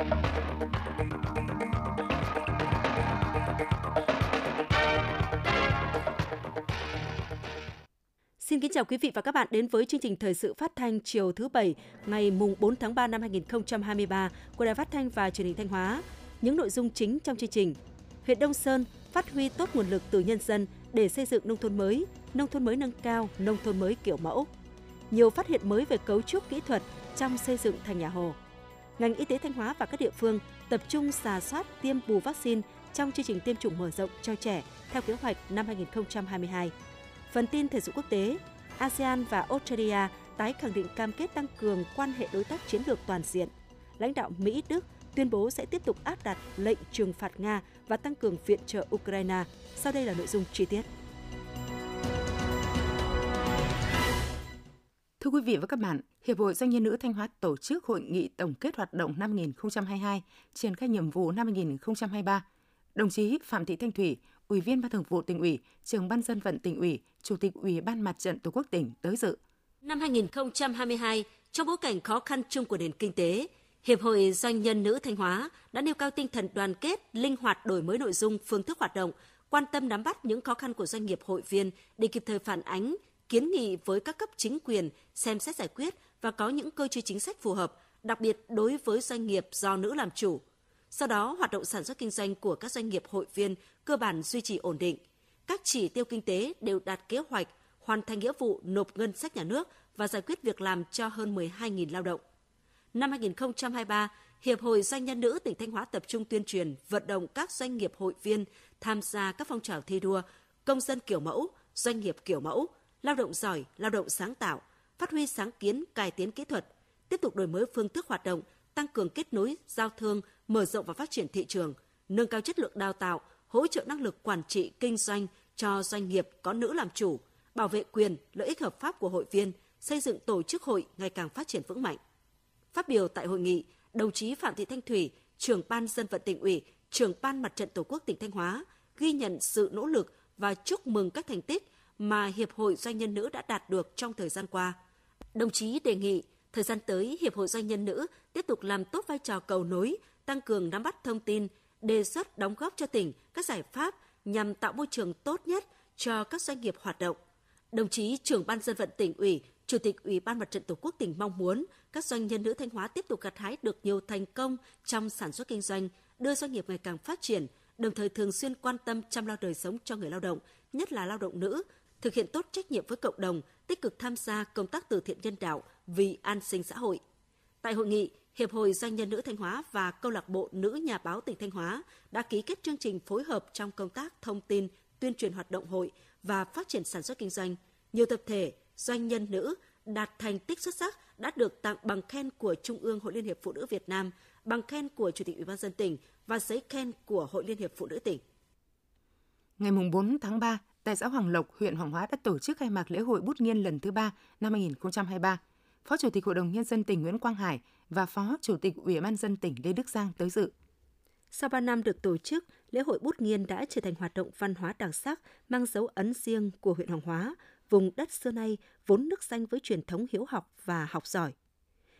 Xin kính chào quý vị và các bạn đến với chương trình thời sự phát thanh chiều thứ Bảy ngày mùng 4 tháng 3 năm 2023 của Đài Phát thanh và Truyền hình Thanh Hóa. Những nội dung chính trong chương trình. Huyện Đông Sơn phát huy tốt nguồn lực từ nhân dân để xây dựng nông thôn mới, nông thôn mới nâng cao, nông thôn mới kiểu mẫu. Nhiều phát hiện mới về cấu trúc kỹ thuật trong xây dựng thành nhà Hồ. Ngành y tế Thanh Hóa và các địa phương tập trung xà soát tiêm bù vaccine trong chương trình tiêm chủng mở rộng cho trẻ theo kế hoạch năm 2022. Phần tin thể dục quốc tế, ASEAN và Australia tái khẳng định cam kết tăng cường quan hệ đối tác chiến lược toàn diện. Lãnh đạo Mỹ, Đức tuyên bố sẽ tiếp tục áp đặt lệnh trừng phạt Nga và tăng cường viện trợ Ukraine. Sau đây là nội dung chi tiết. Thưa quý vị và các bạn, Hiệp hội Doanh nhân nữ Thanh Hóa tổ chức hội nghị tổng kết hoạt động năm 2022, triển khai nhiệm vụ năm 2023. Đồng chí Phạm Thị Thanh Thủy, Ủy viên Ban Thường vụ tỉnh ủy, Trưởng ban dân vận tỉnh ủy, Chủ tịch Ủy ban Mặt trận Tổ quốc tỉnh tới dự. Năm 2022, trong bối cảnh khó khăn chung của nền kinh tế, Hiệp hội Doanh nhân nữ Thanh Hóa đã nêu cao tinh thần đoàn kết, linh hoạt đổi mới nội dung, phương thức hoạt động, quan tâm nắm bắt những khó khăn của doanh nghiệp hội viên để kịp thời phản ánh, kiến nghị với các cấp chính quyền xem xét giải quyết và có những cơ chế chính sách phù hợp, đặc biệt đối với doanh nghiệp do nữ làm chủ. Sau đó, hoạt động sản xuất kinh doanh của các doanh nghiệp hội viên cơ bản duy trì ổn định. Các chỉ tiêu kinh tế đều đạt kế hoạch, hoàn thành nghĩa vụ nộp ngân sách nhà nước và giải quyết việc làm cho hơn 12.000 lao động. Năm 2023, Hiệp hội Doanh nhân nữ tỉnh Thanh Hóa tập trung tuyên truyền, vận động các doanh nghiệp hội viên tham gia các phong trào thi đua, công dân kiểu mẫu, doanh nghiệp kiểu mẫu, lao động giỏi, lao động sáng tạo, phát huy sáng kiến, cải tiến kỹ thuật, tiếp tục đổi mới phương thức hoạt động, tăng cường kết nối, giao thương, mở rộng và phát triển thị trường, nâng cao chất lượng đào tạo, hỗ trợ năng lực quản trị kinh doanh cho doanh nghiệp có nữ làm chủ, bảo vệ quyền, lợi ích hợp pháp của hội viên, xây dựng tổ chức hội ngày càng phát triển vững mạnh. Phát biểu tại hội nghị, đồng chí Phạm Thị Thanh Thủy, trưởng ban dân vận tỉnh ủy, trưởng ban mặt trận Tổ quốc tỉnh Thanh Hóa, ghi nhận sự nỗ lực và chúc mừng các thành tích mà Hiệp hội Doanh nhân nữ đã đạt được trong thời gian qua. Đồng chí đề nghị thời gian tới Hiệp hội Doanh nhân nữ tiếp tục làm tốt vai trò cầu nối, tăng cường nắm bắt thông tin, đề xuất đóng góp cho tỉnh các giải pháp nhằm tạo môi trường tốt nhất cho các doanh nghiệp hoạt động. Đồng chí trưởng ban dân vận tỉnh ủy, Chủ tịch Ủy ban Mặt trận Tổ quốc tỉnh mong muốn các doanh nhân nữ Thanh Hóa tiếp tục gặt hái được nhiều thành công trong sản xuất kinh doanh, đưa doanh nghiệp ngày càng phát triển, đồng thời thường xuyên quan tâm chăm lo đời sống cho người lao động, nhất là lao động nữ, thực hiện tốt trách nhiệm với cộng đồng, tích cực tham gia công tác từ thiện nhân đạo vì an sinh xã hội. Tại hội nghị, Hiệp hội Doanh nhân nữ Thanh Hóa và Câu lạc bộ Nữ Nhà báo tỉnh Thanh Hóa đã ký kết chương trình phối hợp trong công tác thông tin, tuyên truyền hoạt động hội và phát triển sản xuất kinh doanh. Nhiều tập thể, doanh nhân nữ đạt thành tích xuất sắc đã được tặng bằng khen của Trung ương Hội Liên hiệp Phụ nữ Việt Nam, bằng khen của Chủ tịch Ủy ban dân tỉnh và giấy khen của Hội Liên hiệp Phụ nữ tỉnh. Ngày 4 tháng 3, tại xã Hoàng Lộc, huyện Hoàng Hóa đã tổ chức khai mạc lễ hội bút nghiên lần thứ ba năm 2023. Phó Chủ tịch Hội đồng Nhân dân tỉnh Nguyễn Quang Hải và Phó Chủ tịch Ủy ban dân tỉnh Lê Đức Giang tới dự. Sau 3 năm được tổ chức, lễ hội bút nghiên đã trở thành hoạt động văn hóa đặc sắc mang dấu ấn riêng của huyện Hoàng Hóa, vùng đất xưa nay vốn nước danh với truyền thống hiếu học và học giỏi.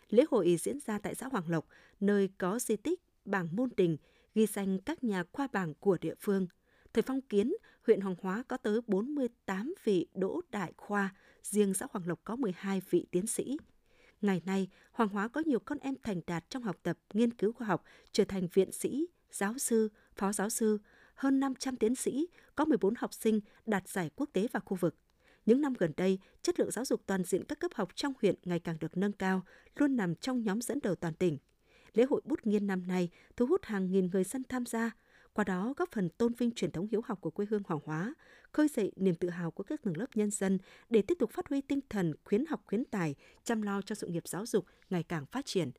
Lễ hội diễn ra tại xã Hoàng Lộc, nơi có di tích bảng môn đình, ghi danh các nhà khoa bảng của địa phương. Thời phong kiến, huyện Hoàng Hóa có tới 48 vị đỗ đại khoa, riêng xã Hoàng Lộc có 12 vị tiến sĩ. Ngày nay, Hoàng Hóa có nhiều con em thành đạt trong học tập, nghiên cứu khoa học, trở thành viện sĩ, giáo sư, phó giáo sư, hơn 500 tiến sĩ, có 14 học sinh đạt giải quốc tế và khu vực. Những năm gần đây, chất lượng giáo dục toàn diện các cấp học trong huyện ngày càng được nâng cao, luôn nằm trong nhóm dẫn đầu toàn tỉnh. Lễ hội bút nghiên năm nay thu hút hàng nghìn người dân tham gia, qua đó góp phần tôn vinh truyền thống hiếu học của quê hương Hoàng Hóa, khơi dậy niềm tự hào của các tầng lớp nhân dân để tiếp tục phát huy tinh thần khuyến học khuyến tài, chăm lo cho sự nghiệp giáo dục ngày càng phát triển.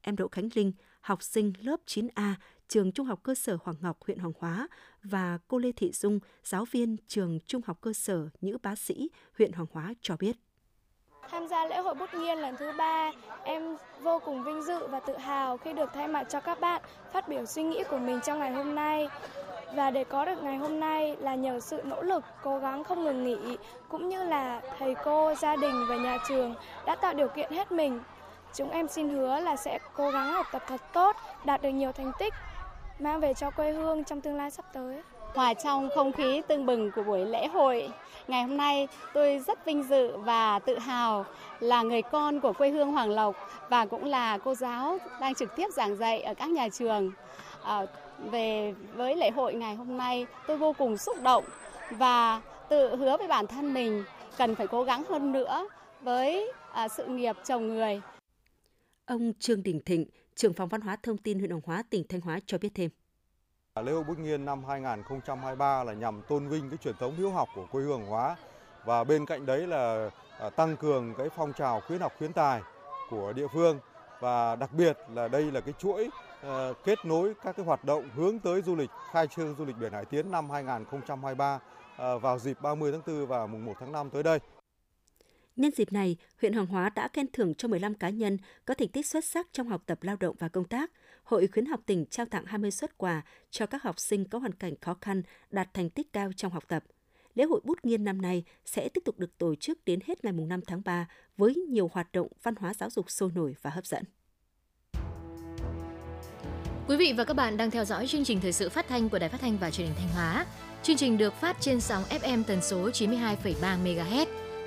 Em Đỗ Khánh Linh, học sinh lớp 9A, trường Trung học cơ sở Hoàng Ngọc, huyện Hoàng Hóa và cô Lê Thị Dung, giáo viên trường Trung học cơ sở Nhữ Bá Sĩ, huyện Hoàng Hóa cho biết. Tham gia lễ hội bút nghiên lần thứ ba, em vô cùng vinh dự và tự hào khi được thay mặt cho các bạn phát biểu suy nghĩ của mình trong ngày hôm nay. Và để có được ngày hôm nay là nhờ sự nỗ lực, cố gắng không ngừng nghỉ, cũng như là thầy cô, gia đình và nhà trường đã tạo điều kiện hết mình Chúng em xin hứa là sẽ cố gắng học tập thật tốt, đạt được nhiều thành tích, mang về cho quê hương trong tương lai sắp tới. Hòa trong không khí tưng bừng của buổi lễ hội, ngày hôm nay tôi rất vinh dự và tự hào là người con của quê hương Hoàng Lộc và cũng là cô giáo đang trực tiếp giảng dạy ở các nhà trường. À, về với lễ hội ngày hôm nay, tôi vô cùng xúc động và tự hứa với bản thân mình cần phải cố gắng hơn nữa với à, sự nghiệp chồng người. Ông Trương Đình Thịnh, trưởng phòng văn hóa thông tin huyện Hoàng Hóa, tỉnh Thanh Hóa cho biết thêm. Lễ hội Bút Nghiên năm 2023 là nhằm tôn vinh cái truyền thống hiếu học của quê hương Hóa và bên cạnh đấy là à, tăng cường cái phong trào khuyến học khuyến tài của địa phương và đặc biệt là đây là cái chuỗi ờ, kết nối các cái hoạt động hướng tới du lịch khai trương du lịch biển Hải Tiến năm 2023 ờ, vào dịp 30 tháng 4 và mùng 1 tháng 5 tới đây. Nhân dịp này, huyện Hoàng Hóa đã khen thưởng cho 15 cá nhân có thành tích xuất sắc trong học tập lao động và công tác. Hội khuyến học tỉnh trao tặng 20 xuất quà cho các học sinh có hoàn cảnh khó khăn đạt thành tích cao trong học tập. Lễ hội bút nghiên năm nay sẽ tiếp tục được tổ chức đến hết ngày 5 tháng 3 với nhiều hoạt động văn hóa giáo dục sôi nổi và hấp dẫn. Quý vị và các bạn đang theo dõi chương trình thời sự phát thanh của Đài Phát thanh và Truyền hình Thanh Hóa. Chương trình được phát trên sóng FM tần số 92,3 MHz.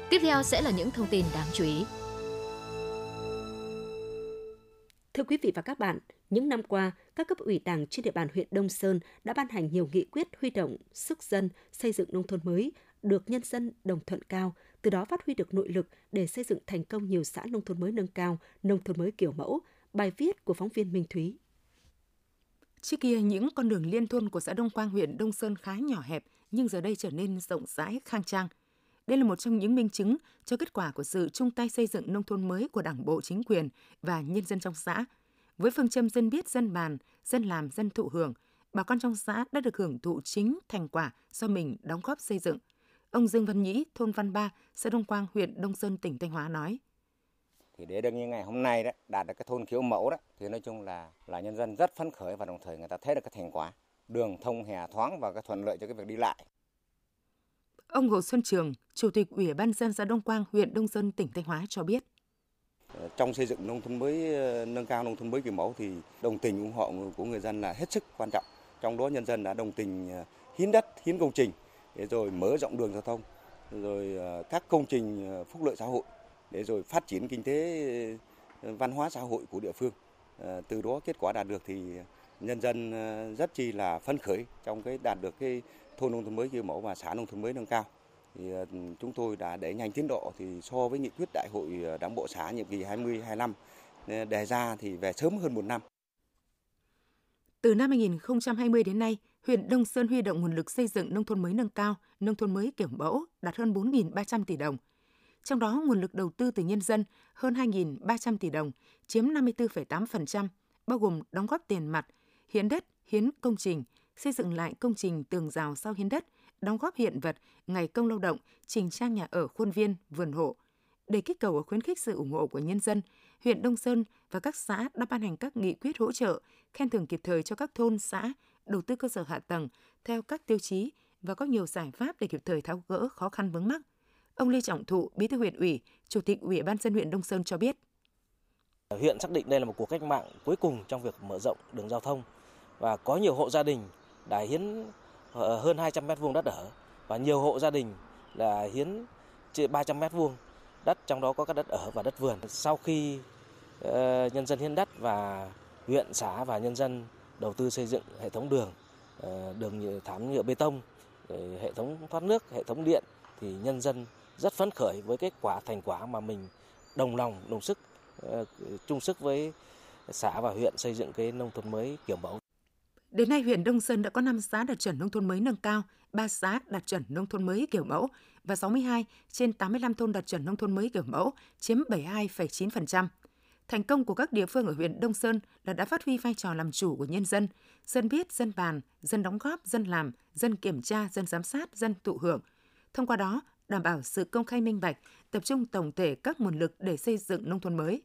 Tiếp theo sẽ là những thông tin đáng chú ý. Thưa quý vị và các bạn, những năm qua, các cấp ủy Đảng trên địa bàn huyện Đông Sơn đã ban hành nhiều nghị quyết huy động sức dân xây dựng nông thôn mới được nhân dân đồng thuận cao, từ đó phát huy được nội lực để xây dựng thành công nhiều xã nông thôn mới nâng cao, nông thôn mới kiểu mẫu. Bài viết của phóng viên Minh Thúy. Trước kia, những con đường liên thôn của xã Đông Quang huyện Đông Sơn khá nhỏ hẹp, nhưng giờ đây trở nên rộng rãi, khang trang. Đây là một trong những minh chứng cho kết quả của sự chung tay xây dựng nông thôn mới của Đảng bộ, chính quyền và nhân dân trong xã. Với phương châm dân biết, dân bàn, dân làm, dân thụ hưởng, bà con trong xã đã được hưởng thụ chính thành quả do mình đóng góp xây dựng. Ông Dương Văn Nhĩ, thôn Văn Ba, xã Đông Quang, huyện Đông Sơn, tỉnh Thanh Hóa nói thì để được như ngày hôm nay đó đạt được cái thôn kiểu mẫu đó thì nói chung là là nhân dân rất phấn khởi và đồng thời người ta thấy được cái thành quả đường thông hè thoáng và cái thuận lợi cho cái việc đi lại. Ông Hồ Xuân Trường, Chủ tịch Ủy ban dân xã Đông Quang, huyện Đông Sơn, tỉnh Thanh Hóa cho biết. Trong xây dựng nông thôn mới nâng cao nông thôn mới kiểu mẫu thì đồng tình ủng hộ của người dân là hết sức quan trọng. Trong đó nhân dân đã đồng tình à, hiến đất, hiến công trình để rồi mở rộng đường giao thông, rồi à, các công trình à, phúc lợi xã hội để rồi phát triển kinh tế văn hóa xã hội của địa phương. Từ đó kết quả đạt được thì nhân dân rất chi là phấn khởi trong cái đạt được cái thôn nông thôn mới kiểu mẫu và xã nông thôn mới nâng cao thì ờ, chúng tôi đã đẩy nhanh tiến độ thì so với nghị quyết đại hội ờ, đảng bộ xã nhiệm kỳ 2025 ờ, đề ra thì về sớm hơn một năm. Từ năm 2020 đến nay, huyện Đông Sơn huy động nguồn lực xây dựng nông thôn mới nâng cao, nông thôn mới kiểu mẫu đạt hơn 4.300 tỷ đồng. Trong đó, nguồn lực đầu tư từ nhân dân hơn 2.300 tỷ đồng, chiếm 54,8%, bao gồm đóng góp tiền mặt, hiến đất, hiến công trình, xây dựng lại công trình tường rào sau hiến đất, đóng góp hiện vật, ngày công lao động, chỉnh trang nhà ở khuôn viên, vườn hộ. Để kích cầu và khuyến khích sự ủng hộ của nhân dân, huyện Đông Sơn và các xã đã ban hành các nghị quyết hỗ trợ, khen thưởng kịp thời cho các thôn, xã, đầu tư cơ sở hạ tầng theo các tiêu chí và có nhiều giải pháp để kịp thời tháo gỡ khó khăn vướng mắc. Ông Lê Trọng Thụ, Bí thư huyện ủy, Chủ tịch Ủy ban dân huyện Đông Sơn cho biết. Huyện xác định đây là một cuộc cách mạng cuối cùng trong việc mở rộng đường giao thông và có nhiều hộ gia đình đã hiến Ờ, hơn 200 mét vuông đất ở và nhiều hộ gia đình là hiến trên 300 mét vuông đất trong đó có các đất ở và đất vườn. Sau khi ờ, nhân dân hiến đất và huyện xã và nhân dân đầu tư xây dựng hệ thống đường, ờ, đường thảm nhựa bê tông, hệ thống thoát nước, hệ thống điện thì nhân dân rất phấn khởi với kết quả thành quả mà mình đồng lòng đồng sức chung sức với xã và huyện xây dựng cái nông thôn mới kiểu mẫu. Đến nay, huyện Đông Sơn đã có 5 xã đạt chuẩn nông thôn mới nâng cao, 3 xã đạt chuẩn nông thôn mới kiểu mẫu và 62 trên 85 thôn đạt chuẩn nông thôn mới kiểu mẫu, chiếm 72,9%. Thành công của các địa phương ở huyện Đông Sơn là đã phát huy vai trò làm chủ của nhân dân, dân biết, dân bàn, dân đóng góp, dân làm, dân kiểm tra, dân giám sát, dân thụ hưởng. Thông qua đó, đảm bảo sự công khai minh bạch, tập trung tổng thể các nguồn lực để xây dựng nông thôn mới.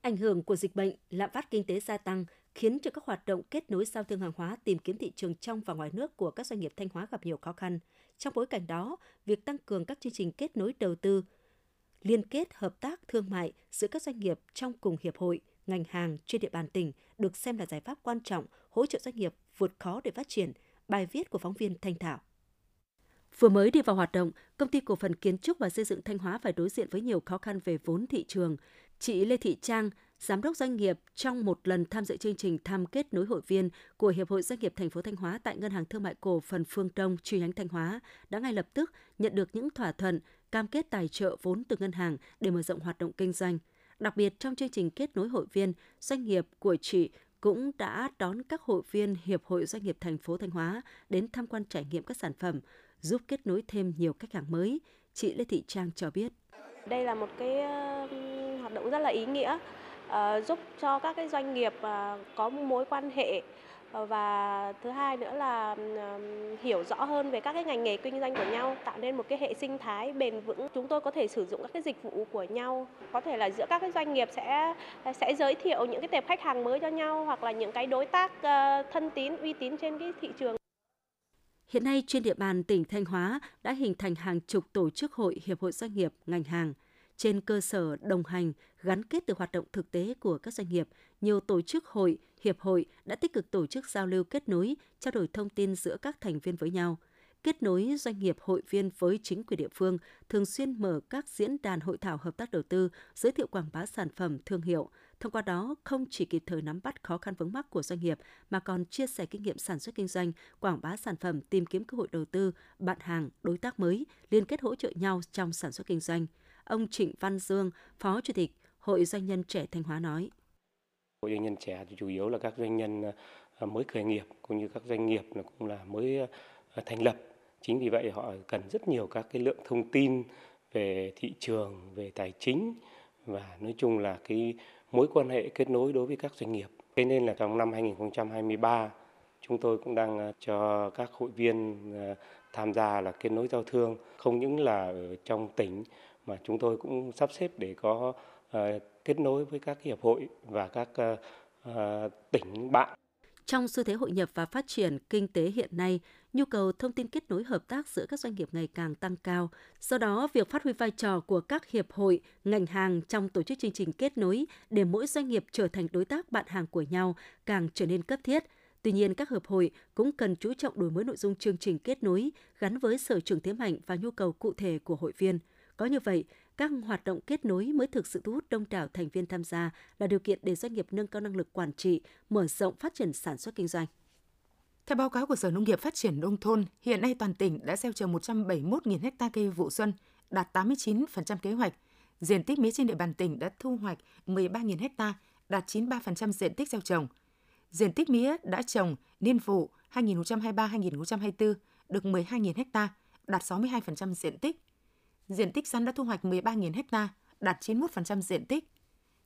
Ảnh hưởng của dịch bệnh, lạm phát kinh tế gia tăng khiến cho các hoạt động kết nối giao thương hàng hóa tìm kiếm thị trường trong và ngoài nước của các doanh nghiệp Thanh Hóa gặp nhiều khó khăn. Trong bối cảnh đó, việc tăng cường các chương trình kết nối đầu tư liên kết hợp tác thương mại giữa các doanh nghiệp trong cùng hiệp hội, ngành hàng trên địa bàn tỉnh được xem là giải pháp quan trọng hỗ trợ doanh nghiệp vượt khó để phát triển. Bài viết của phóng viên Thanh Thảo. Vừa mới đi vào hoạt động, công ty cổ phần kiến trúc và xây dựng Thanh Hóa phải đối diện với nhiều khó khăn về vốn thị trường. Chị Lê Thị Trang, giám đốc doanh nghiệp trong một lần tham dự chương trình tham kết nối hội viên của Hiệp hội Doanh nghiệp thành phố Thanh Hóa tại Ngân hàng Thương mại Cổ phần Phương Đông chi nhánh Thanh Hóa đã ngay lập tức nhận được những thỏa thuận cam kết tài trợ vốn từ ngân hàng để mở rộng hoạt động kinh doanh. Đặc biệt trong chương trình kết nối hội viên, doanh nghiệp của chị cũng đã đón các hội viên Hiệp hội Doanh nghiệp thành phố Thanh Hóa đến tham quan trải nghiệm các sản phẩm, giúp kết nối thêm nhiều khách hàng mới. Chị Lê Thị Trang cho biết. Đây là một cái hoạt động rất là ý nghĩa, ờ, giúp cho các cái doanh nghiệp ờ, có mối quan hệ. Ờ, và thứ hai nữa là hiểu rõ hơn về các cái ngành nghề kinh doanh của nhau tạo nên một cái hệ sinh thái bền vững. Chúng tôi có thể sử dụng các cái dịch vụ của nhau có thể là giữa các cái doanh nghiệp sẽ sẽ giới thiệu những cái tệp khách hàng mới cho nhau hoặc là những cái đối tác thân tín uy tín trên cái thị trường Hiện nay trên địa bàn tỉnh Thanh Hóa đã hình thành hàng chục tổ chức hội hiệp hội doanh nghiệp ngành hàng trên cơ sở đồng hành gắn kết từ hoạt động thực tế của các doanh nghiệp, nhiều tổ chức hội, hiệp hội đã tích cực tổ chức giao lưu kết nối, trao đổi thông tin giữa các thành viên với nhau, kết nối doanh nghiệp hội viên với chính quyền địa phương, thường xuyên mở các diễn đàn hội thảo hợp tác đầu tư, giới thiệu quảng bá sản phẩm, thương hiệu. Thông qua đó, không chỉ kịp thời nắm bắt khó khăn vướng mắc của doanh nghiệp, mà còn chia sẻ kinh nghiệm sản xuất kinh doanh, quảng bá sản phẩm, tìm kiếm cơ hội đầu tư, bạn hàng, đối tác mới, liên kết hỗ trợ nhau trong sản xuất kinh doanh. Ông Trịnh Văn Dương, Phó Chủ tịch Hội Doanh nhân trẻ Thanh Hóa nói. Hội doanh nhân trẻ thì chủ yếu là các doanh nhân à, mới khởi nghiệp cũng như các doanh nghiệp là cũng là mới à, thành lập. Chính vì vậy họ cần rất nhiều các cái lượng thông tin về thị trường, về tài chính và nói chung là cái mối quan hệ kết nối đối với các doanh nghiệp. Thế nên là trong năm 2023 chúng tôi cũng đang ờ, cho các hội viên ờ, tham gia là kết nối giao thương không những là ở trong tỉnh mà chúng tôi cũng sắp xếp để có ờ, kết nối với các hiệp hội và các tỉnh bạn. Trong xu thế hội nhập và phát triển kinh tế hiện nay, nhu cầu thông tin kết nối hợp tác giữa các doanh nghiệp ngày càng tăng cao. Do đó, việc phát huy vai trò của các hiệp hội, ngành hàng trong tổ chức chương trình kết nối để mỗi doanh nghiệp trở thành đối tác bạn hàng của nhau càng trở nên cấp thiết. Tuy nhiên, các hiệp hội cũng cần chú trọng đổi mới nội dung chương trình kết nối gắn với sở trường thế mạnh và nhu cầu cụ thể của hội viên – có như vậy, các hoạt động kết nối mới thực sự thu hút đông đảo thành viên tham gia là điều kiện để doanh nghiệp nâng cao năng lực quản trị, mở rộng phát triển sản xuất kinh doanh. Theo báo cáo của Sở Nông nghiệp Phát triển Nông thôn, hiện nay toàn tỉnh đã gieo trồng 171.000 ha cây vụ xuân, đạt 89% kế hoạch. Diện tích mía trên địa bàn tỉnh đã thu hoạch 13.000 ha, đạt 93% diện tích gieo trồng. Diện tích mía đã trồng niên vụ 2023-2024 được 12.000 ha, đạt 62% diện tích diện tích sắn đã thu hoạch 13.000 ha, đạt 91% diện tích.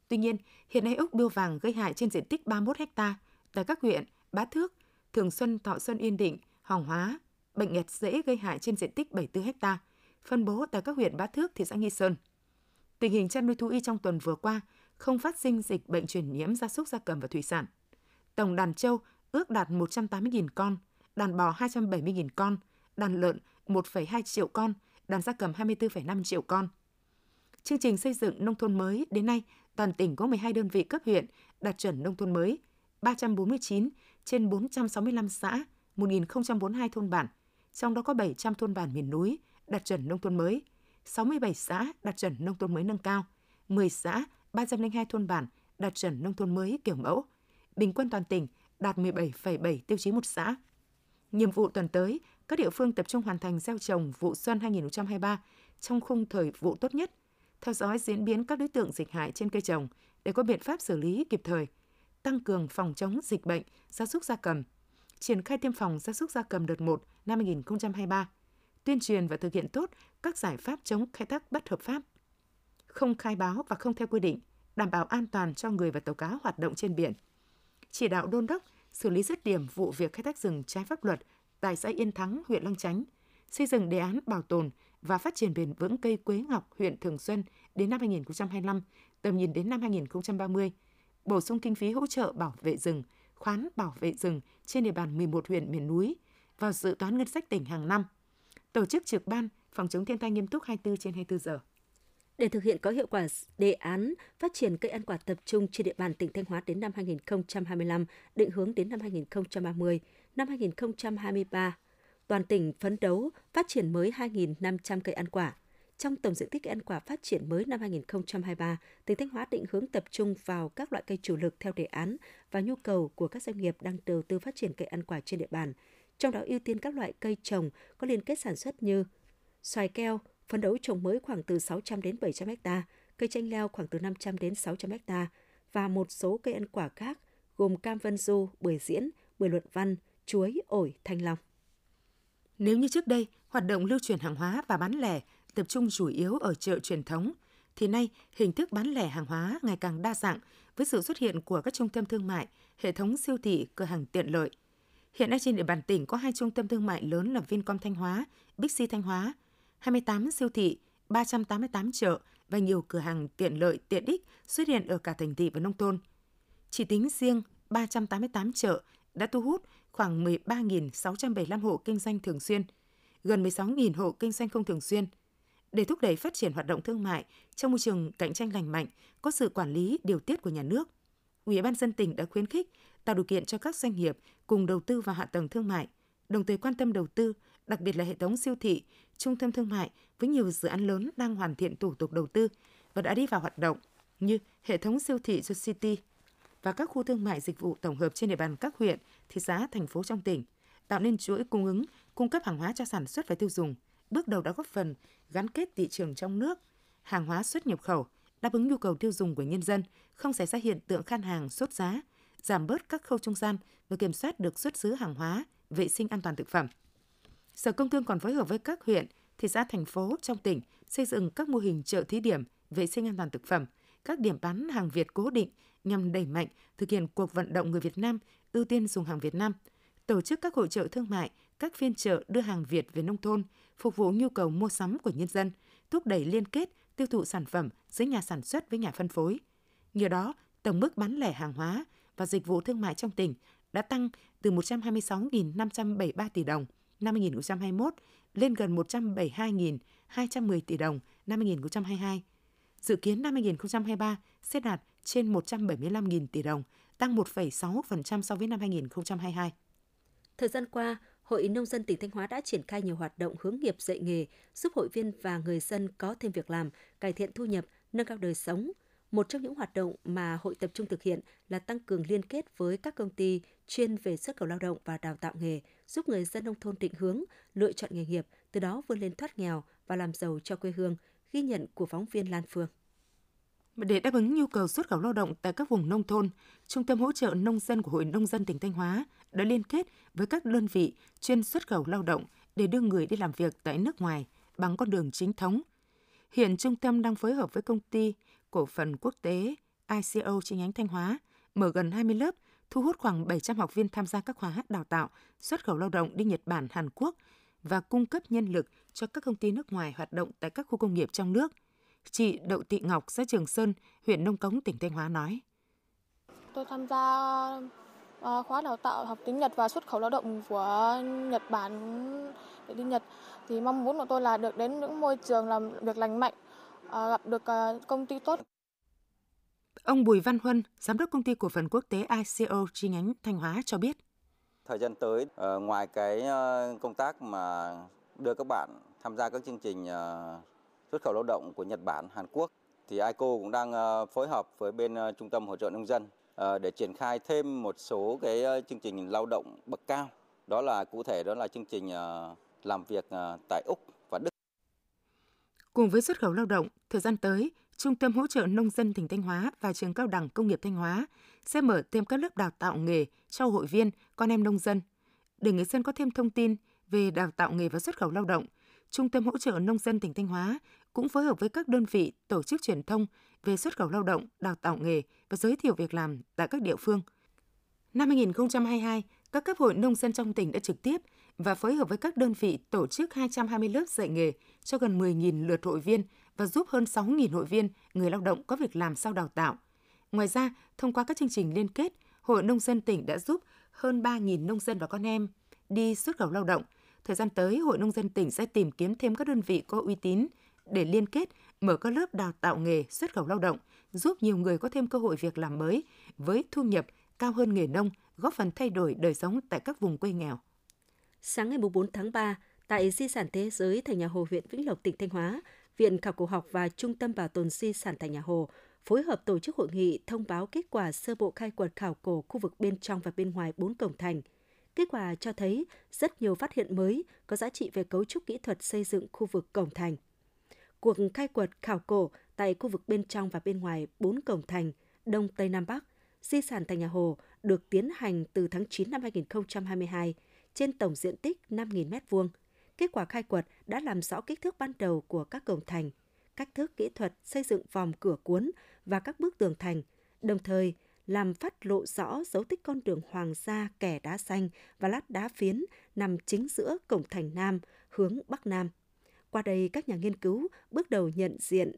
Tuy nhiên, hiện nay ốc biêu vàng gây hại trên diện tích 31 ha tại các huyện Bá Thước, Thường Xuân, Thọ Xuân, Yên Định, Hoàng Hóa, bệnh nghẹt dễ gây hại trên diện tích 74 ha, phân bố tại các huyện Bá Thước, thị xã Nghi Sơn. Tình hình chăn nuôi thú y trong tuần vừa qua không phát sinh dịch bệnh truyền nhiễm gia súc gia cầm và thủy sản. Tổng đàn trâu ước đạt 180.000 con, đàn bò 270.000 con, đàn lợn 1,2 triệu con, đàn gia cầm 24,5 triệu con. Chương trình xây dựng nông thôn mới đến nay, toàn tỉnh có 12 đơn vị cấp huyện đạt chuẩn nông thôn mới, 349 trên 465 xã, 1.042 thôn bản, trong đó có 700 thôn bản miền núi đạt chuẩn nông thôn mới, 67 xã đạt chuẩn nông thôn mới nâng cao, 10 xã, 302 thôn bản đạt chuẩn nông thôn mới kiểu mẫu. Bình quân toàn tỉnh đạt 17,7 tiêu chí một xã. Nhiệm vụ tuần tới các địa phương tập trung hoàn thành gieo trồng vụ xuân 2023 trong khung thời vụ tốt nhất, theo dõi diễn biến các đối tượng dịch hại trên cây trồng để có biện pháp xử lý kịp thời, tăng cường phòng chống dịch bệnh gia súc gia cầm, triển khai tiêm phòng gia súc gia cầm đợt 1 năm 2023, tuyên truyền và thực hiện tốt các giải pháp chống khai thác bất hợp pháp, không khai báo và không theo quy định, đảm bảo an toàn cho người và tàu cá hoạt động trên biển. Chỉ đạo đôn đốc xử lý dứt điểm vụ việc khai thác rừng trái pháp luật tại xã Yên Thắng, huyện Lăng Chánh, xây dựng đề án bảo tồn và phát triển bền vững cây quế ngọc huyện Thường Xuân đến năm 2025, tầm nhìn đến năm 2030, bổ sung kinh phí hỗ trợ bảo vệ rừng, khoán bảo vệ rừng trên địa bàn 11 huyện miền núi vào dự toán ngân sách tỉnh hàng năm. Tổ chức trực ban phòng chống thiên tai nghiêm túc 24 trên 24 giờ. Để thực hiện có hiệu quả đề án phát triển cây ăn quả tập trung trên địa bàn tỉnh Thanh Hóa đến năm 2025, định hướng đến năm 2030, năm 2023, toàn tỉnh phấn đấu phát triển mới 2.500 cây ăn quả. Trong tổng diện tích cây ăn quả phát triển mới năm 2023, tỉnh Thanh Hóa định hướng tập trung vào các loại cây chủ lực theo đề án và nhu cầu của các doanh nghiệp đang đầu tư phát triển cây ăn quả trên địa bàn. Trong đó ưu tiên các loại cây trồng có liên kết sản xuất như xoài keo, phấn đấu trồng mới khoảng từ 600 đến 700 ha, cây chanh leo khoảng từ 500 đến 600 ha và một số cây ăn quả khác gồm cam vân du, bưởi diễn, bưởi luận văn, chuối, ổi, thanh long. Nếu như trước đây, hoạt động lưu chuyển hàng hóa và bán lẻ tập trung chủ yếu ở chợ truyền thống, thì nay hình thức bán lẻ hàng hóa ngày càng đa dạng với sự xuất hiện của các trung tâm thương mại, hệ thống siêu thị, cửa hàng tiện lợi. Hiện nay trên địa bàn tỉnh có hai trung tâm thương mại lớn là Vincom Thanh Hóa, Bixi Thanh Hóa, 28 siêu thị, 388 chợ và nhiều cửa hàng tiện lợi tiện ích xuất hiện ở cả thành thị và nông thôn. Chỉ tính riêng 388 chợ đã thu hút khoảng 13.675 hộ kinh doanh thường xuyên, gần 16.000 hộ kinh doanh không thường xuyên. Để thúc đẩy phát triển hoạt động thương mại trong môi trường cạnh tranh lành mạnh, có sự quản lý điều tiết của nhà nước, Ủy ban dân tỉnh đã khuyến khích tạo điều kiện cho các doanh nghiệp cùng đầu tư vào hạ tầng thương mại, đồng thời quan tâm đầu tư, đặc biệt là hệ thống siêu thị, trung tâm thương mại với nhiều dự án lớn đang hoàn thiện thủ tục đầu tư và đã đi vào hoạt động như hệ thống siêu thị The City và các khu thương mại dịch vụ tổng hợp trên địa bàn các huyện, thị xã, thành phố trong tỉnh, tạo nên chuỗi cung ứng, cung cấp hàng hóa cho sản xuất và tiêu dùng, bước đầu đã góp phần gắn kết thị trường trong nước, hàng hóa xuất nhập khẩu, đáp ứng nhu cầu tiêu dùng của nhân dân, không xảy ra hiện tượng khan hàng, sốt giá, giảm bớt các khâu trung gian và kiểm soát được xuất xứ hàng hóa, vệ sinh an toàn thực phẩm. Sở Công Thương còn phối hợp với các huyện, thị xã, thành phố trong tỉnh xây dựng các mô hình chợ thí điểm vệ sinh an toàn thực phẩm, các điểm bán hàng Việt cố định nhằm đẩy mạnh thực hiện cuộc vận động người Việt Nam ưu tiên dùng hàng Việt Nam, tổ chức các hội trợ thương mại, các phiên chợ đưa hàng Việt về nông thôn, phục vụ nhu cầu mua sắm của nhân dân, thúc đẩy liên kết tiêu thụ sản phẩm giữa nhà sản xuất với nhà phân phối. Nhờ đó, tổng mức bán lẻ hàng hóa và dịch vụ thương mại trong tỉnh đã tăng từ 126.573 tỷ đồng năm 2021 lên gần 172.210 tỷ đồng năm 2022. Dự kiến năm 2023 sẽ đạt trên 175.000 tỷ đồng, tăng 1,6% so với năm 2022. Thời gian qua, Hội Nông dân tỉnh Thanh Hóa đã triển khai nhiều hoạt động hướng nghiệp dạy nghề, giúp hội viên và người dân có thêm việc làm, cải thiện thu nhập, nâng cao đời sống. Một trong những hoạt động mà hội tập trung thực hiện là tăng cường liên kết với các công ty chuyên về xuất khẩu lao động và đào tạo nghề, giúp người dân nông thôn định hướng, lựa chọn nghề nghiệp, từ đó vươn lên thoát nghèo và làm giàu cho quê hương, ghi nhận của phóng viên Lan Phương. Để đáp ứng nhu cầu xuất khẩu lao động tại các vùng nông thôn, Trung tâm hỗ trợ nông dân của Hội Nông dân tỉnh Thanh Hóa đã liên kết với các đơn vị chuyên xuất khẩu lao động để đưa người đi làm việc tại nước ngoài bằng con đường chính thống. Hiện trung tâm đang phối hợp với công ty cổ phần quốc tế ICO chi nhánh Thanh Hóa mở gần 20 lớp, thu hút khoảng 700 học viên tham gia các khóa đào tạo xuất khẩu lao động đi Nhật Bản, Hàn Quốc và cung cấp nhân lực cho các công ty nước ngoài hoạt động tại các khu công nghiệp trong nước. Chị Đậu Tị Ngọc, xã Trường Sơn, huyện Nông Cống, tỉnh Thanh Hóa nói. Tôi tham gia ờ, khóa đào tạo học tiếng Nhật và xuất khẩu lao động của Nhật Bản để đi Nhật. Thì mong muốn của tôi là được đến những môi trường làm việc lành mạnh, ờ, gặp được ờ, công ty tốt. Ông Bùi Văn Huân, giám đốc công ty cổ phần quốc tế ICO chi nhánh Thanh Hóa cho biết. Thời gian tới, ngoài cái công tác mà đưa các bạn tham gia các chương trình xuất khẩu lao động của Nhật Bản, Hàn Quốc thì ICO cũng đang ờ, phối hợp với bên ờ, Trung tâm hỗ trợ nông dân ờ, để triển khai thêm một số cái chương trình lao động bậc cao. Đó là cụ thể đó là chương trình làm việc tại Úc và Đức. Cùng với xuất khẩu lao động, thời gian tới, Trung tâm hỗ trợ nông dân tỉnh Thanh Hóa và trường cao đẳng công nghiệp Thanh Hóa sẽ mở thêm các lớp đào tạo nghề cho hội viên, con em nông dân. Để người dân có thêm thông tin về đào tạo nghề và xuất khẩu lao động, Trung tâm hỗ trợ nông dân tỉnh Thanh Hóa cũng phối hợp với các đơn vị tổ chức truyền thông về xuất khẩu lao động, đào tạo nghề và giới thiệu việc làm tại các địa phương. Năm 2022, các cấp hội nông dân trong tỉnh đã trực tiếp và phối hợp với các đơn vị tổ chức 220 lớp dạy nghề cho gần 10.000 lượt hội viên và giúp hơn 6.000 hội viên người lao động có việc làm sau đào tạo. Ngoài ra, thông qua các chương trình liên kết, Hội Nông dân tỉnh đã giúp hơn 3.000 nông dân và con em đi xuất khẩu lao động. Thời gian tới, Hội Nông dân tỉnh sẽ tìm kiếm thêm các đơn vị có uy tín để liên kết mở các lớp đào tạo nghề xuất khẩu lao động, giúp nhiều người có thêm cơ hội việc làm mới với thu nhập cao hơn nghề nông, góp phần thay đổi đời sống tại các vùng quê nghèo. Sáng ngày 4 tháng 3, tại Di sản Thế giới Thành Nhà Hồ, huyện Vĩnh Lộc, tỉnh Thanh Hóa, Viện Khảo cổ học và Trung tâm Bảo tồn Di sản Thành Nhà Hồ phối hợp tổ chức hội nghị thông báo kết quả sơ bộ khai quật khảo cổ khu vực bên trong và bên ngoài bốn cổng thành. Kết quả cho thấy rất nhiều phát hiện mới có giá trị về cấu trúc kỹ thuật xây dựng khu vực cổng thành. Cuộc khai quật khảo cổ tại khu vực bên trong và bên ngoài bốn cổng thành Đông Tây Nam Bắc, di sản Thành Nhà Hồ được tiến hành từ tháng 9 năm 2022 trên tổng diện tích 5.000 m2. Kết quả khai quật đã làm rõ kích thước ban đầu của các cổng thành, cách thức kỹ thuật xây dựng vòng cửa cuốn và các bức tường thành, đồng thời làm phát lộ rõ dấu tích con đường hoàng gia kẻ đá xanh và lát đá phiến nằm chính giữa cổng thành Nam hướng Bắc Nam. Qua đây, các nhà nghiên cứu bước đầu nhận diện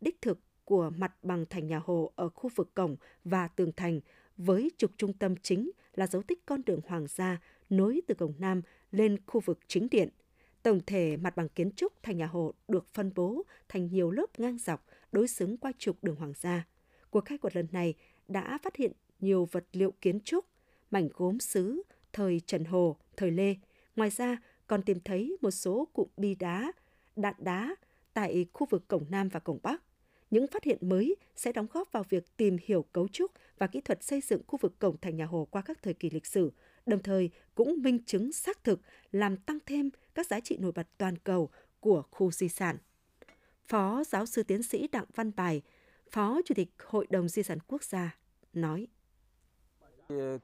đích thực của mặt bằng thành nhà Hồ ở khu vực cổng và tường thành với trục trung tâm chính là dấu tích con đường hoàng gia nối từ cổng Nam lên khu vực chính điện. Tổng thể mặt bằng kiến trúc thành nhà Hồ được phân bố thành nhiều lớp ngang dọc đối xứng qua trục đường hoàng gia. Cuộc khai quật lần này đã phát hiện nhiều vật liệu kiến trúc, mảnh gốm sứ, thời Trần Hồ, thời Lê. Ngoài ra, còn tìm thấy một số cụm bi đá, đạn đá tại khu vực cổng Nam và cổng Bắc. Những phát hiện mới sẽ đóng góp vào việc tìm hiểu cấu trúc và kỹ thuật xây dựng khu vực cổng thành nhà Hồ qua các thời kỳ lịch sử, đồng thời cũng minh chứng xác thực làm tăng thêm các giá trị nổi bật toàn cầu của khu di sản. Phó giáo sư tiến sĩ Đặng Văn Bài, Phó Chủ tịch Hội đồng Di sản Quốc gia, nói.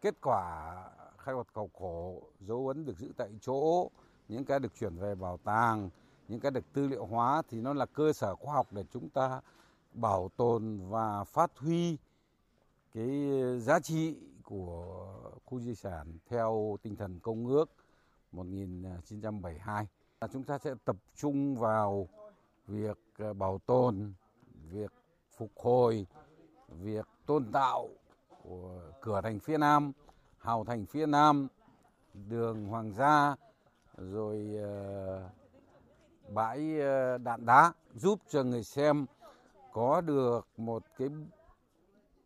Kết quả khai quật khảo cổ, dấu ấn được giữ tại chỗ, những cái được chuyển về bảo tàng, những cái được tư liệu hóa thì nó là cơ sở khoa học để chúng ta bảo tồn và phát huy cái giá trị của khu di sản theo tinh thần công ước 1972. Chúng ta sẽ tập trung vào việc bảo tồn, việc phục hồi, việc tôn tạo của cửa thành phía Nam, hào thành phía Nam, đường Hoàng gia, rồi ờ, bãi ờ, đạn đá giúp cho người xem có được một cái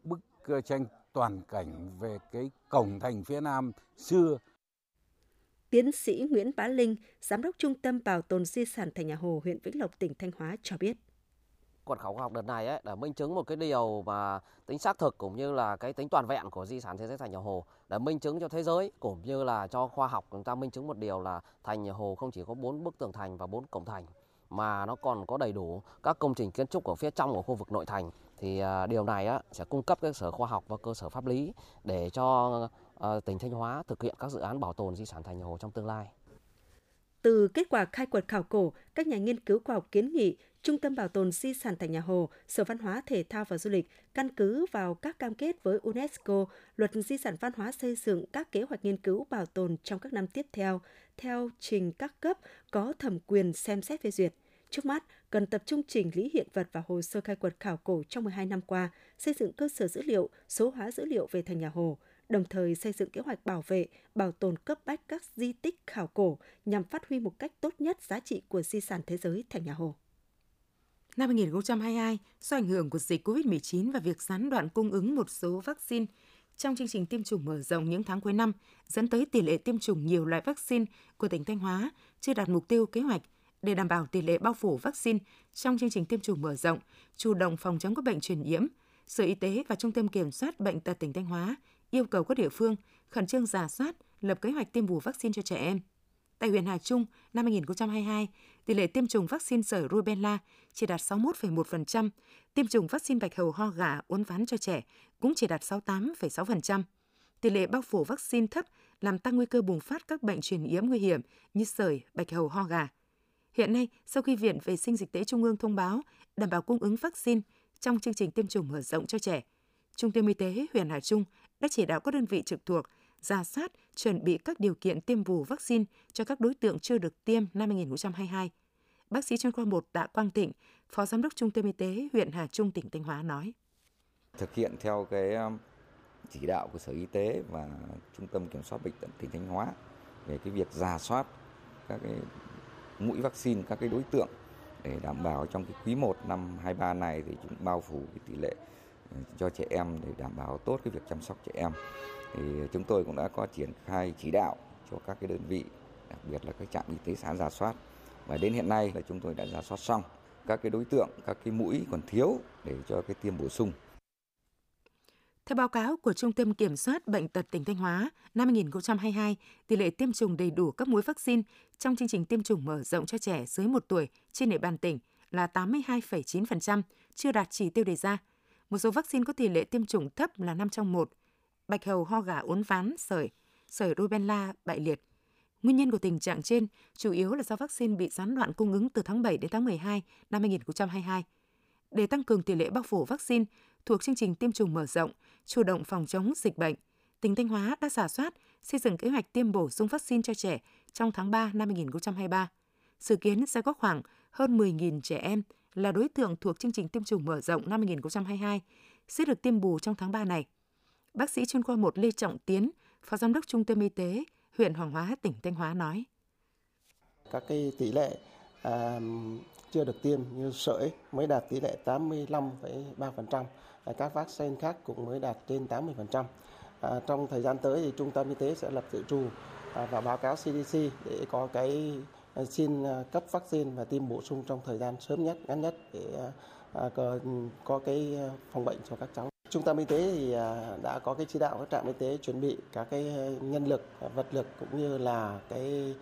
bức ờ, tranh toàn cảnh về cái cổng thành phía Nam xưa. Tiến sĩ Nguyễn Bá Linh, Giám đốc Trung tâm Bảo tồn Di sản Thành Nhà Hồ, huyện Vĩnh Lộc, tỉnh Thanh Hóa cho biết cuộc khảo học đợt này ấy, để minh chứng một cái điều mà tính xác thực cũng như là cái tính toàn vẹn của di sản thế giới Thành Nhà Hồ để minh chứng cho thế giới cũng như là cho khoa học chúng ta minh chứng một điều là Thành Nhà Hồ không chỉ có bốn bức tường thành và bốn cổng thành mà nó còn có đầy đủ các công trình kiến trúc ở phía trong của khu vực nội thành thì à, điều này á, sẽ cung cấp cơ sở khoa học và cơ sở pháp lý để cho ờ, tỉnh Thanh Hóa thực hiện các dự án bảo tồn di sản thành nhà Hồ trong tương lai. Từ kết quả khai quật khảo cổ, các nhà nghiên cứu khoa học kiến nghị Trung tâm Bảo tồn Di sản Thành Nhà Hồ, Sở Văn hóa Thể thao và Du lịch căn cứ vào các cam kết với UNESCO, Luật Di sản Văn hóa xây dựng các kế hoạch nghiên cứu bảo tồn trong các năm tiếp theo, theo trình các cấp có thẩm quyền xem xét phê duyệt. Trước mắt, cần tập trung chỉnh lý hiện vật và hồ sơ khai quật khảo cổ trong 12 năm qua, xây dựng cơ sở dữ liệu, số hóa dữ liệu về thành nhà Hồ, đồng thời xây dựng kế hoạch bảo vệ, bảo tồn cấp bách các di tích khảo cổ nhằm phát huy một cách tốt nhất giá trị của di sản thế giới thành nhà Hồ. Năm 2022, do ảnh hưởng của dịch COVID-19 và việc gián đoạn cung ứng một số vaccine trong chương trình tiêm chủng mở rộng những tháng cuối năm, dẫn tới tỷ lệ tiêm chủng nhiều loại vaccine của tỉnh Thanh Hóa chưa đạt mục tiêu kế hoạch để đảm bảo tỷ lệ bao phủ vaccine trong chương trình tiêm chủng mở rộng, chủ động phòng chống các bệnh truyền nhiễm, Sở Y tế và Trung tâm Kiểm soát Bệnh tật tỉnh Thanh Hóa yêu cầu các địa phương khẩn trương giả soát, lập kế hoạch tiêm bù vaccine cho trẻ em. Tại huyện Hà Trung, năm 2022, tỷ lệ tiêm chủng vaccine sởi rubella chỉ đạt 61,1%, tiêm chủng vaccine bạch hầu ho gà uốn ván cho trẻ cũng chỉ đạt 68,6%. Tỷ lệ bao phủ vaccine thấp làm tăng nguy cơ bùng phát các bệnh truyền nhiễm nguy hiểm như sởi, bạch hầu ho gà. Hiện nay, sau khi Viện Vệ sinh Dịch tễ Trung ương thông báo đảm bảo cung ứng vaccine trong chương trình tiêm chủng mở rộng cho trẻ, Trung tâm Y tế huyện Hà Trung đã chỉ đạo các đơn vị trực thuộc ra soát, chuẩn bị các điều kiện tiêm bù vaccine cho các đối tượng chưa được tiêm năm 2022. Bác sĩ chuyên khoa 1 Tạ Quang Thịnh, Phó Giám đốc Trung tâm Y tế huyện Hà Trung, tỉnh Thanh Hóa nói. Thực hiện theo cái um, chỉ đạo của Sở Y tế và Trung tâm Kiểm soát Bệnh tật tỉnh Thanh Hóa về cái việc giả soát các cái mũi vaccine các cái đối tượng để đảm bảo trong cái quý 1 năm 23 này thì chúng bao phủ cái tỷ lệ cho trẻ em để đảm bảo tốt cái việc chăm sóc trẻ em. Thì chúng tôi cũng đã có triển khai chỉ đạo cho các cái đơn vị, đặc biệt là các trạm y tế xã giả soát. Và đến hiện nay là chúng tôi đã giả soát xong các cái đối tượng, các cái mũi còn thiếu để cho cái tiêm bổ sung. Theo báo cáo của Trung tâm Kiểm soát Bệnh tật tỉnh Thanh Hóa, năm 2022, tỷ lệ tiêm chủng đầy đủ các mũi vaccine trong chương trình tiêm chủng mở rộng cho trẻ dưới 1 tuổi trên địa bàn tỉnh là 82,9%, chưa đạt chỉ tiêu đề ra. Một số vaccine có tỷ lệ tiêm chủng thấp là 5 trong 1, bạch hầu ho gà uốn ván sởi, sởi rubella bại liệt. Nguyên nhân của tình trạng trên chủ yếu là do vaccine bị gián đoạn cung ứng từ tháng 7 đến tháng 12 năm 2022. Để tăng cường tỷ lệ bao phủ vaccine thuộc chương trình tiêm chủng mở rộng, chủ động phòng chống dịch bệnh, tỉnh Thanh Hóa đã giả soát, xây dựng kế hoạch tiêm bổ sung vaccine cho trẻ trong tháng 3 năm 2023. Dự kiến sẽ có khoảng hơn 10.000 trẻ em là đối tượng thuộc chương trình tiêm chủng mở rộng năm 2022 sẽ được tiêm bù trong tháng 3 này. Bác sĩ chuyên khoa 1 Lê Trọng Tiến, Phó Giám đốc Trung tâm Y tế huyện Hoàng Hóa, tỉnh Thanh Hóa nói. Các cái tỷ lệ à, chưa được tiêm như sởi mới đạt tỷ lệ 85,3%, các vaccine khác cũng mới đạt trên 80%. À, trong thời gian tới thì Trung tâm Y tế sẽ lập dự trù à, và báo cáo CDC để có cái xin à, cấp vaccine và tiêm bổ sung trong thời gian sớm nhất, ngắn nhất để à, có, cái phòng bệnh cho các cháu. Trung tâm y tế thì đã có cái chỉ đạo các trạm y tế chuẩn bị các cái nhân lực, vật lực cũng như là cái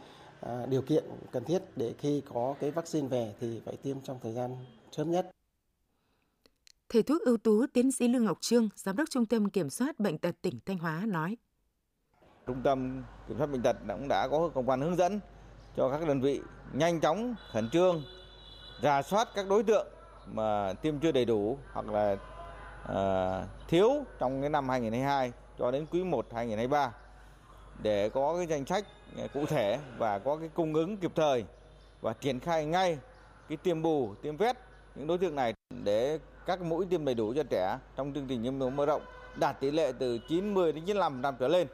điều kiện cần thiết để khi có cái vaccine về thì phải tiêm trong thời gian sớm nhất. Thầy thuốc ưu tú tiến sĩ Lương Ngọc Trương, Giám đốc Trung tâm Kiểm soát Bệnh tật tỉnh Thanh Hóa nói. Trung tâm Kiểm soát Bệnh tật cũng đã có công văn hướng dẫn cho các đơn vị nhanh chóng, khẩn trương, rà soát các đối tượng mà tiêm chưa đầy đủ hoặc là uh, thiếu trong cái năm 2022 cho đến quý 1 2023 để có cái danh sách à, cụ thể và có cái cung ứng kịp thời và triển khai ngay cái tiêm bù, tiêm vét những đối tượng này để các mũi tiêm đầy đủ cho trẻ trong chương trình tiêm chủng mở rộng đạt tỷ lệ từ 90 đến 95% trở lên.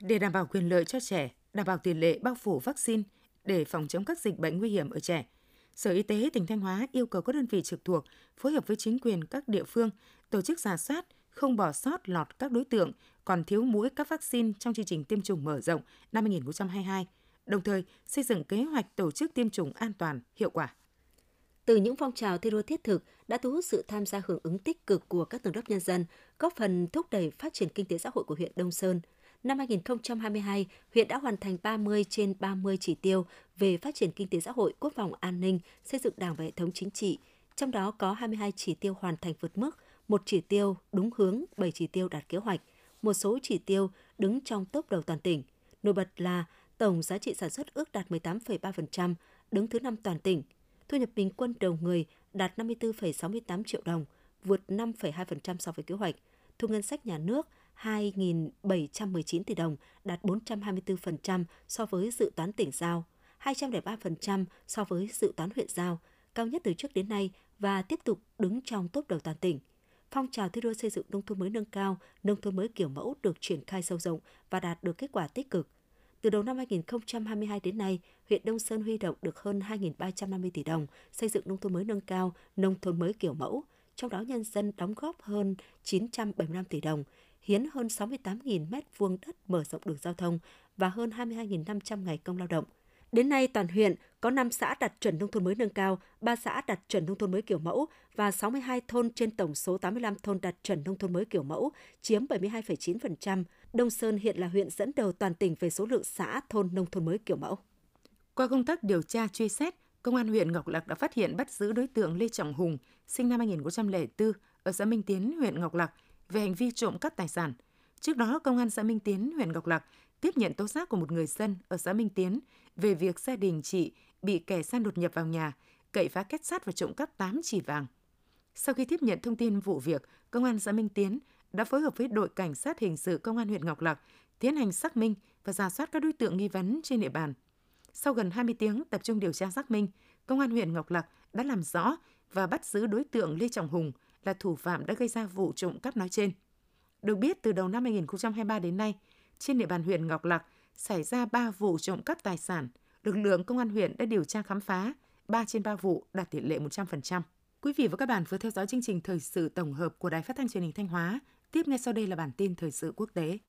Để đảm bảo quyền lợi cho trẻ, đảm bảo tỷ lệ bao phủ vaccine để phòng chống các dịch bệnh nguy hiểm ở trẻ, Sở Y tế tỉnh Thanh Hóa yêu cầu các đơn vị trực thuộc phối hợp với chính quyền các địa phương tổ chức giả soát, không bỏ sót lọt các đối tượng còn thiếu mũi các vaccine trong chương trình tiêm chủng mở rộng năm 2022, đồng thời xây dựng kế hoạch tổ chức tiêm chủng an toàn, hiệu quả. Từ những phong trào thi đua thiết thực đã thu hút sự tham gia hưởng ứng tích cực của các tầng lớp nhân dân, góp phần thúc đẩy phát triển kinh tế xã hội của huyện Đông Sơn. Năm 2022, huyện đã hoàn thành 30 trên 30 chỉ tiêu về phát triển kinh tế xã hội, quốc phòng an ninh, xây dựng đảng và hệ thống chính trị, trong đó có 22 chỉ tiêu hoàn thành vượt mức, một chỉ tiêu đúng hướng, 7 chỉ tiêu đạt kế hoạch, một số chỉ tiêu đứng trong top đầu toàn tỉnh. Nổi bật là tổng giá trị sản xuất ước đạt 18,3%, đứng thứ năm toàn tỉnh. Thu nhập bình quân đầu người đạt 54,68 triệu đồng, vượt 5,2% so với kế hoạch. Thu ngân sách nhà nước 2.719 tỷ đồng, đạt 424% so với dự toán tỉnh giao, 203% so với dự toán huyện giao, cao nhất từ trước đến nay và tiếp tục đứng trong top đầu toàn tỉnh phong trào thi đua xây dựng nông thôn mới nâng cao, nông thôn mới kiểu mẫu được triển khai sâu rộng và đạt được kết quả tích cực. Từ đầu năm 2022 đến nay, huyện Đông Sơn huy động được hơn 2.350 tỷ đồng xây dựng nông thôn mới nâng cao, nông thôn mới kiểu mẫu, trong đó nhân dân đóng góp hơn 975 tỷ đồng, hiến hơn 68.000 mét vuông đất mở rộng đường giao thông và hơn 22.500 ngày công lao động – Đến nay, toàn huyện có 5 xã đạt chuẩn nông thôn mới nâng cao, 3 xã đạt chuẩn nông thôn mới kiểu mẫu và 62 thôn trên tổng số 85 thôn đạt chuẩn nông thôn mới kiểu mẫu, chiếm 72,9%. Đông Sơn hiện là huyện dẫn đầu toàn tỉnh về số lượng xã thôn nông thôn mới kiểu mẫu. Qua công tác điều tra truy xét, Công an huyện Ngọc Lặc đã phát hiện bắt giữ đối tượng Lê Trọng Hùng, sinh năm 2004, ở xã Minh Tiến, huyện Ngọc Lặc, về hành vi trộm cắp tài sản. Trước đó, Công an xã Minh Tiến, huyện Ngọc Lặc tiếp nhận tố giác của một người dân ở xã Minh Tiến về việc gia đình chị bị kẻ gian đột nhập vào nhà, cậy phá kết sắt và trộm cắp 8 chỉ vàng. Sau khi tiếp nhận thông tin vụ việc, Công an xã Minh Tiến đã phối hợp với đội cảnh sát hình sự Công an huyện Ngọc Lặc tiến hành xác minh và giả soát các đối tượng nghi vấn trên địa bàn. Sau gần 20 tiếng tập trung điều tra xác minh, Công an huyện Ngọc Lặc đã làm rõ và bắt giữ đối tượng Lê Trọng Hùng là thủ phạm đã gây ra vụ trộm cắp nói trên. Được biết, từ đầu năm 2023 đến nay, trên địa bàn huyện Ngọc Lặc xảy ra 3 vụ trộm cắp tài sản. Lực lượng công an huyện đã điều tra khám phá, 3 trên 3 vụ đạt tỷ lệ 100%. Quý vị và các bạn vừa theo dõi chương trình thời sự tổng hợp của Đài Phát thanh Truyền hình Thanh Hóa. Tiếp ngay sau đây là bản tin thời sự quốc tế.